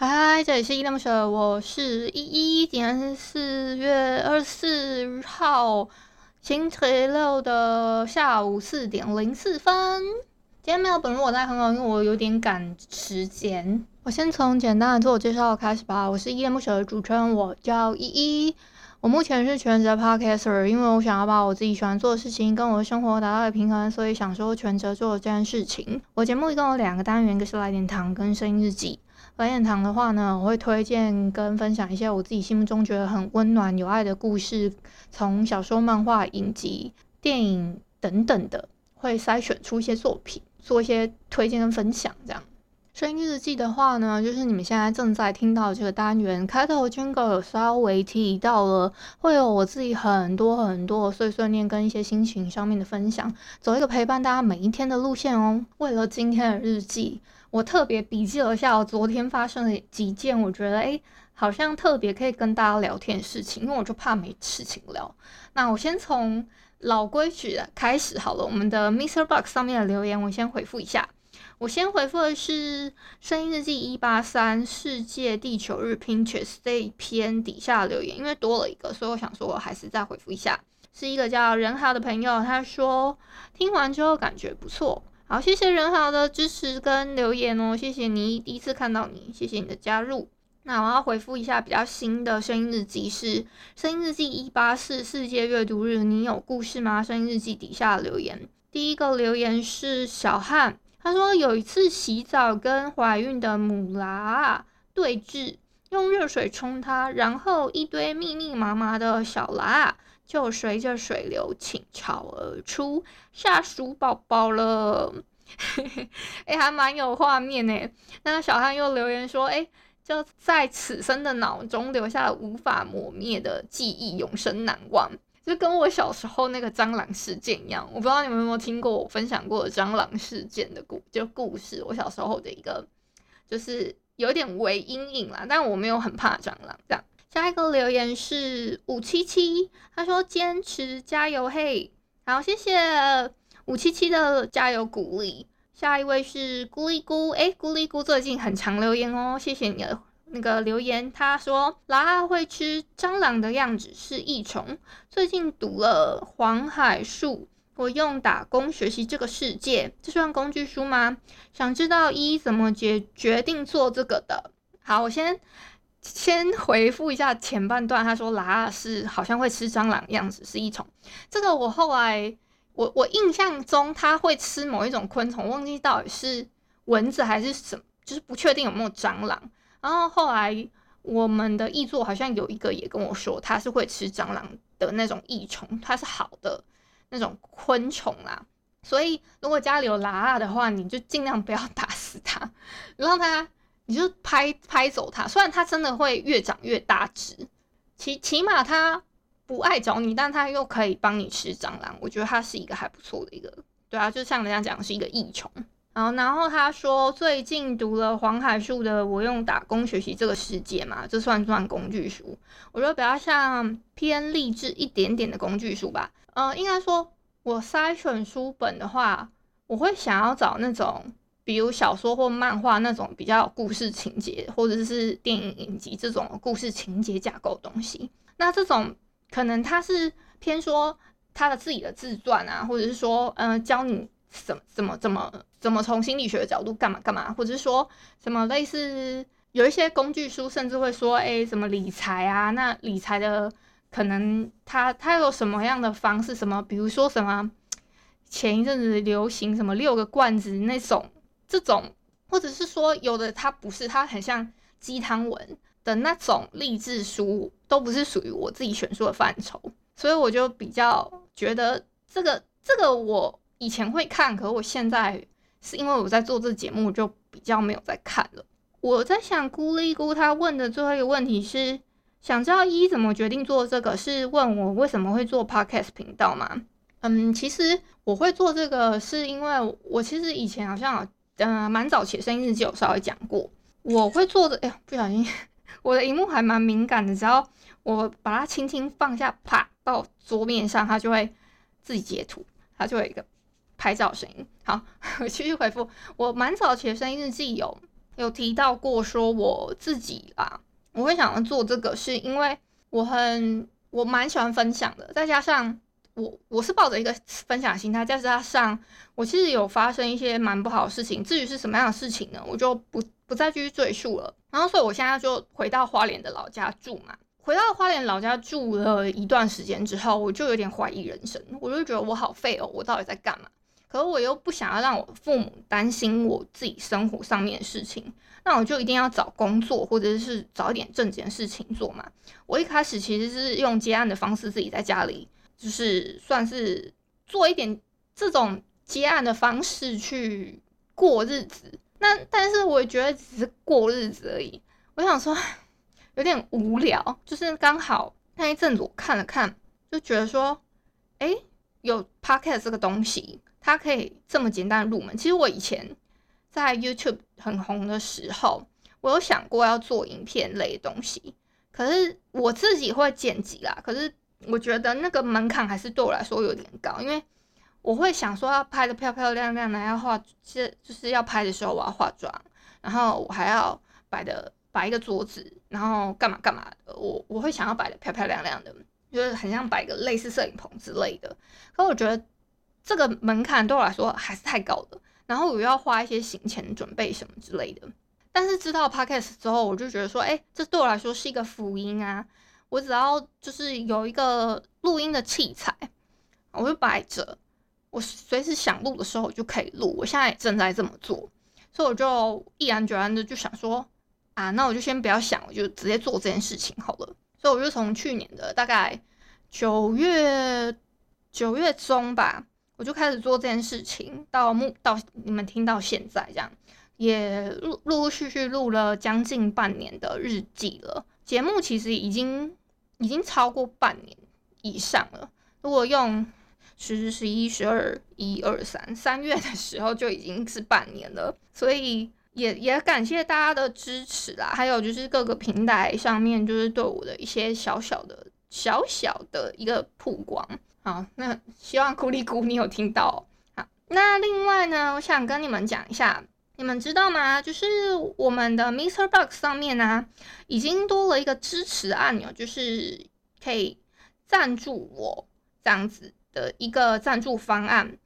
嗨，这里是依依恋不舍，我是依依。今天是四月二十四号星期六的下午四点零四分。今天没有本人我在很好，因为我有点赶时间。我先从简单的自我介绍开始吧。我是依依恋不舍的主持人，我叫依依。我目前是全职 podcaster，因为我想要把我自己喜欢做的事情跟我的生活达到一个平衡，所以想说全职做这件事情。我节目一共有两个单元，一个是来点糖跟声音日记。来点糖的话呢，我会推荐跟分享一些我自己心目中觉得很温暖、有爱的故事，从小说、漫画、影集、电影等等的，会筛选出一些作品，做一些推荐跟分享。这样，声音日记的话呢，就是你们现在正在听到这个单元开头，Jingle 有稍微提到了，会有我自己很多很多碎碎念跟一些心情上面的分享，走一个陪伴大家每一天的路线哦。为了今天的日记。我特别笔记了一下我昨天发生的几件，我觉得诶，好像特别可以跟大家聊天的事情，因为我就怕没事情聊。那我先从老规矩开始好了，我们的 Mr. Box 上面的留言我先回复一下。我先回复的是声音日记一八三世界地球日 Pinterest 这一篇底下留言，因为多了一个，所以我想说我还是再回复一下。是一个叫任豪的朋友，他说听完之后感觉不错。好，谢谢任豪的支持跟留言哦，谢谢你，第一次看到你，谢谢你的加入。那我要回复一下比较新的声音日记是声音日记一八四世界阅读日，你有故事吗？声音日记底下留言，第一个留言是小汉，他说有一次洗澡跟怀孕的母拉对峙，用热水冲它，然后一堆密密麻麻的小拉。就随着水流倾巢而出，吓死宝宝了，哎、欸，还蛮有画面呢。那个小汉又留言说，哎、就在此生的脑中留下了无法磨灭的记忆，永生难忘。就跟我小时候那个蟑螂事件一样，我不知道你们有没有听过我分享过的蟑螂事件的故，就故事。我小时候的一个，就是有点微阴影啦，但我没有很怕蟑螂这样。下一个留言是五七七，他说坚持加油嘿，好，谢谢五七七的加油鼓励。下一位是咕哩咕，哎，咕哩咕最近很常留言哦，谢谢你的那个留言。他说拉拉会吃蟑螂的样子是益虫，最近读了黄海树，我用打工学习这个世界，这算工具书吗？想知道一怎么决决定做这个的。好，我先。先回复一下前半段，他说拉是好像会吃蟑螂样子，是益虫。这个我后来我我印象中他会吃某一种昆虫，忘记到底是蚊子还是什，就是不确定有没有蟑螂。然后后来我们的译作好像有一个也跟我说，他是会吃蟑螂的那种益虫，它是好的那种昆虫啦。所以如果家里有拉的话，你就尽量不要打死它，让它。你就拍拍走它，虽然它真的会越长越大只，起起码它不爱找你，但它又可以帮你吃蟑螂。我觉得它是一个还不错的一个，对啊，就像人家讲是一个益虫。然后，然后他说最近读了黄海树的《我用打工学习这个世界》嘛，这算不算工具书？我觉得比较像偏励志一点点的工具书吧。呃，应该说我筛选书本的话，我会想要找那种。比如小说或漫画那种比较有故事情节，或者是电影影集这种故事情节架构的东西，那这种可能他是偏说他的自己的自传啊，或者是说，嗯、呃，教你怎怎么怎么怎么从心理学的角度干嘛干嘛，或者是说什么类似有一些工具书，甚至会说，哎、什么理财啊，那理财的可能他他有什么样的方式，什么比如说什么前一阵子流行什么六个罐子那种。这种，或者是说有的它不是，它很像鸡汤文的那种励志书，都不是属于我自己选书的范畴，所以我就比较觉得这个这个我以前会看，可是我现在是因为我在做这个节目，就比较没有在看了。我在想，咕哩咕他问的最后一个问题是，想知道一怎么决定做这个，是问我为什么会做 podcast 频道吗？嗯，其实我会做这个，是因为我其实以前好像嗯蛮早期的声音日记有稍微讲过，我会做的。哎呀，不小心，我的荧幕还蛮敏感的，只要我把它轻轻放下，啪到桌面上，它就会自己截图，它就会有一个拍照声音。好，我继续回复，我蛮早期的声音日记有。有提到过，说我自己啊，我会想要做这个，是因为我很我蛮喜欢分享的，再加上我我是抱着一个分享心态，再加上我其实有发生一些蛮不好的事情，至于是什么样的事情呢，我就不不再继续赘述了。然后，所以我现在就回到花莲的老家住嘛，回到花莲老家住了一段时间之后，我就有点怀疑人生，我就觉得我好废哦，我到底在干嘛？可是我又不想要让我父母担心我自己生活上面的事情，那我就一定要找工作，或者是找一点正经事情做嘛。我一开始其实是用接案的方式，自己在家里就是算是做一点这种接案的方式去过日子。那但是我也觉得只是过日子而已。我想说有点无聊，就是刚好那一阵子我看了看，就觉得说，哎，有 Podcast 这个东西。它可以这么简单入门。其实我以前在 YouTube 很红的时候，我有想过要做影片类的东西，可是我自己会剪辑啦。可是我觉得那个门槛还是对我来说有点高，因为我会想说要拍得漂漂亮亮的，要化，其实就是要拍的时候我要化妆，然后我还要摆的摆一个桌子，然后干嘛干嘛的。我我会想要摆得漂漂亮亮的，就是很像摆个类似摄影棚之类的。可我觉得。这个门槛对我来说还是太高了，然后我要花一些行前准备什么之类的。但是知道 Podcast 之后，我就觉得说，哎，这对我来说是一个福音啊！我只要就是有一个录音的器材，我就摆着，我随时想录的时候我就可以录。我现在正在这么做，所以我就毅然决然的就想说，啊，那我就先不要想，我就直接做这件事情好了。所以我就从去年的大概九月九月中吧。我就开始做这件事情，到目到你们听到现在这样，也陆陆陆续续录了将近半年的日记了。节目其实已经已经超过半年以上了。如果用十、十一、十二、一二三三月的时候就已经是半年了，所以也也感谢大家的支持啦。还有就是各个平台上面就是对我的一些小小的小小的一个曝光。好，那希望咕哩咕你有听到。好，那另外呢，我想跟你们讲一下，你们知道吗？就是我们的 Mr. Box 上面呢、已经多了一个支持按钮，就是可以赞助我这样子的一个赞助方案，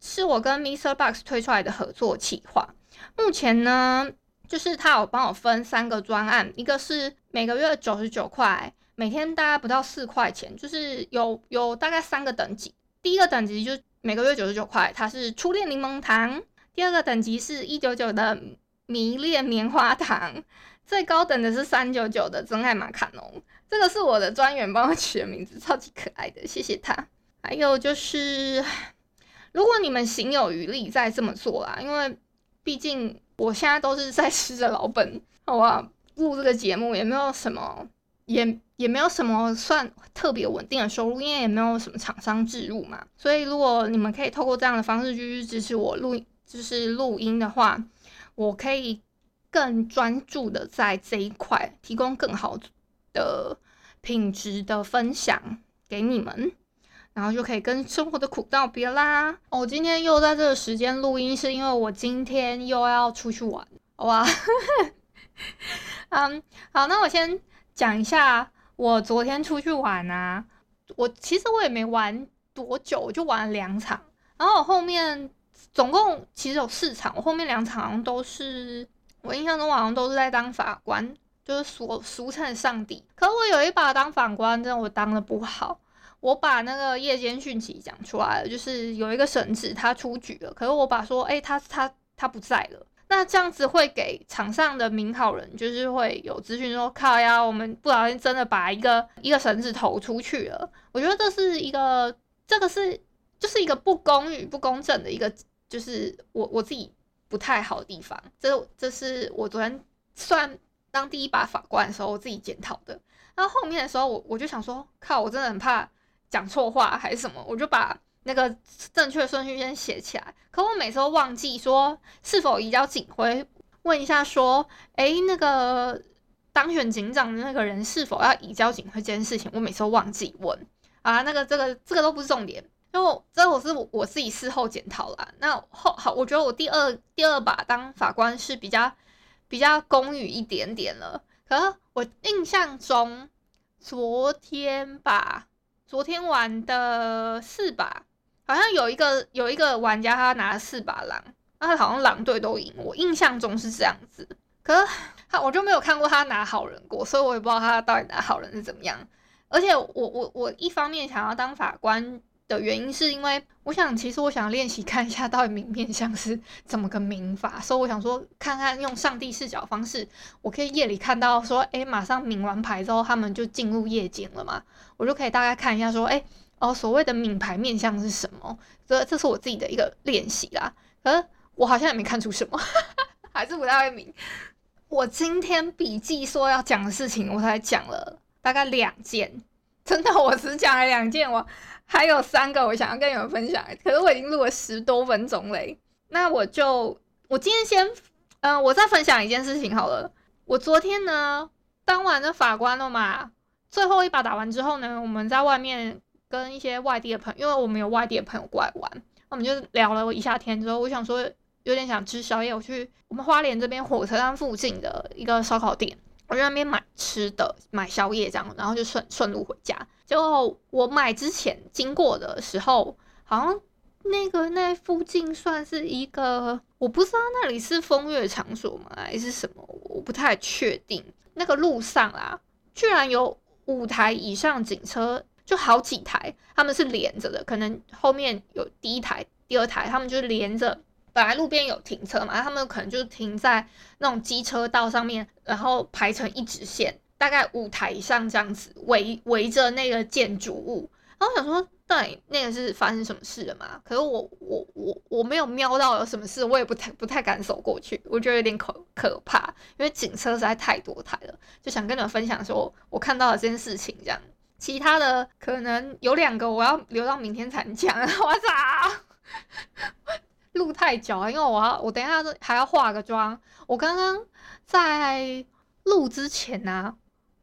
是我跟 Mr. Box 推出来的合作企划。目前呢，就是他有帮我分三个专案，一个是每个月九十九块。每天大概不到四块钱，就是有有大概三个等级。第一个等级就是每个月九十九块，它是初恋柠檬糖；第二个等级是一九九的迷恋棉花糖；最高等的是三九九的真爱马卡龙。这个是我的专员帮我取的名字，超级可爱的，谢谢他。还有就是，如果你们行有余力再这么做啦，因为毕竟我现在都是在吃着老本，好吧？录这个节目也没有什么。也也没有什么算特别稳定的收入，因为也没有什么厂商置入嘛，所以如果你们可以透过这样的方式继续支持我录，就是录音的话，我可以更专注的在这一块提供更好的品质的分享给你们，然后就可以跟生活的苦道别啦。我今天又在这个时间录音，是因为我今天又要出去玩，好吧？嗯，好，那我先。讲一下，我昨天出去玩啊，我其实我也没玩多久，我就玩了两场，然后我后面总共其实有四场，我后面两场好像都是我印象中好像都是在当法官，就是所俗称的上帝。可我有一把当法官，真的我当的不好，我把那个夜间讯息讲出来了，就是有一个神子他出局了，可是我把说，哎、他他他不在了。那这样子会给场上的名好人，就是会有资讯说，靠呀，我们不小心真的把一个一个绳子投出去了。我觉得这是一个，这个是就是一个不公与不公正的一个，就是我我自己不太好的地方。这这是我昨天算当第一把法官的时候，我自己检讨的。然后后面的时候，我我就想说，靠，我真的很怕讲错话还是什么，我就把那个正确顺序先写起来。可我每次都忘记说是否移交警徽，问一下说，哎，那个当选警长的那个人是否要移交警徽这件事情，我每次都忘记问啊。那个这个这个都不是重点，因为这我是我自己事后检讨啦。那后好，我觉得我第二第二把当法官是比较比较公允一点点了。可是我印象中，昨天吧，昨天玩的四把，好像有一个有一个玩家他拿了四把狼，那他好像狼队都赢，我印象中是这样子。可是他我就没有看过他拿好人过，所以我也不知道他到底拿好人是怎么样。而且我我我一方面想要当法官。的原因是因为我想，其实我想练习看一下到底冥面相是怎么个冥法，所以我想说看看用上帝视角方式，我可以夜里看到说，哎，马上冥完牌之后他们就进入夜间了嘛，我就可以大概看一下说，哎，哦，所谓的冥牌面相是什么？这这是我自己的一个练习啦。可是我好像也没看出什么，还是不太会冥。我今天笔记说要讲的事情，我才讲了大概两件，真的，我只讲了两件，我。还有三个我想要跟你们分享，可是我已经录了十多分钟嘞。那我就我今天先，嗯、我再分享一件事情好了。我昨天呢当完了法官了嘛，最后一把打完之后呢，我们在外面跟一些外地的朋友，因为我们有外地的朋友过来玩，我们就聊了一下天之后，我想说有点想吃宵夜，我去我们花莲这边火车站附近的一个烧烤店。我在那边买吃的，买宵夜这样，然后就顺顺路回家。结果我买之前经过的时候，好像那个那附近算是一个，我不知道那里是风月场所吗，还是什么，我不太确定。那个路上啊，居然有五台以上警车，就好几台，他们是连着的，可能后面有第一台、第二台，他们就连着。本来路边有停车嘛，他们可能就停在那种机车道上面，然后排成一直线，大概五台上这样子围围着那个建筑物。然后想说，对，那个是发生什么事了嘛？可是我我我我没有瞄到有什么事，我也不太不太敢走过去，我觉得有点可可怕，因为警车实在太多台了。就想跟你们分享说，我看到了这件事情这样。其他的可能有两个，我要留到明天才能讲。我操！路太久，因为我要我等一下还要化个妆。我刚刚在录之前呢、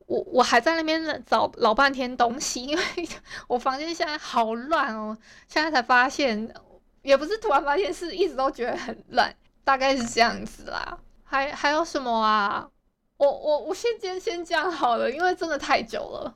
我我还在那边找老半天东西，因为 我房间现在好乱哦。现在才发现，也不是突然发现，是一直都觉得很乱，大概是这样子啦。还还有什么啊？我我我先先先讲好了，因为真的太久了。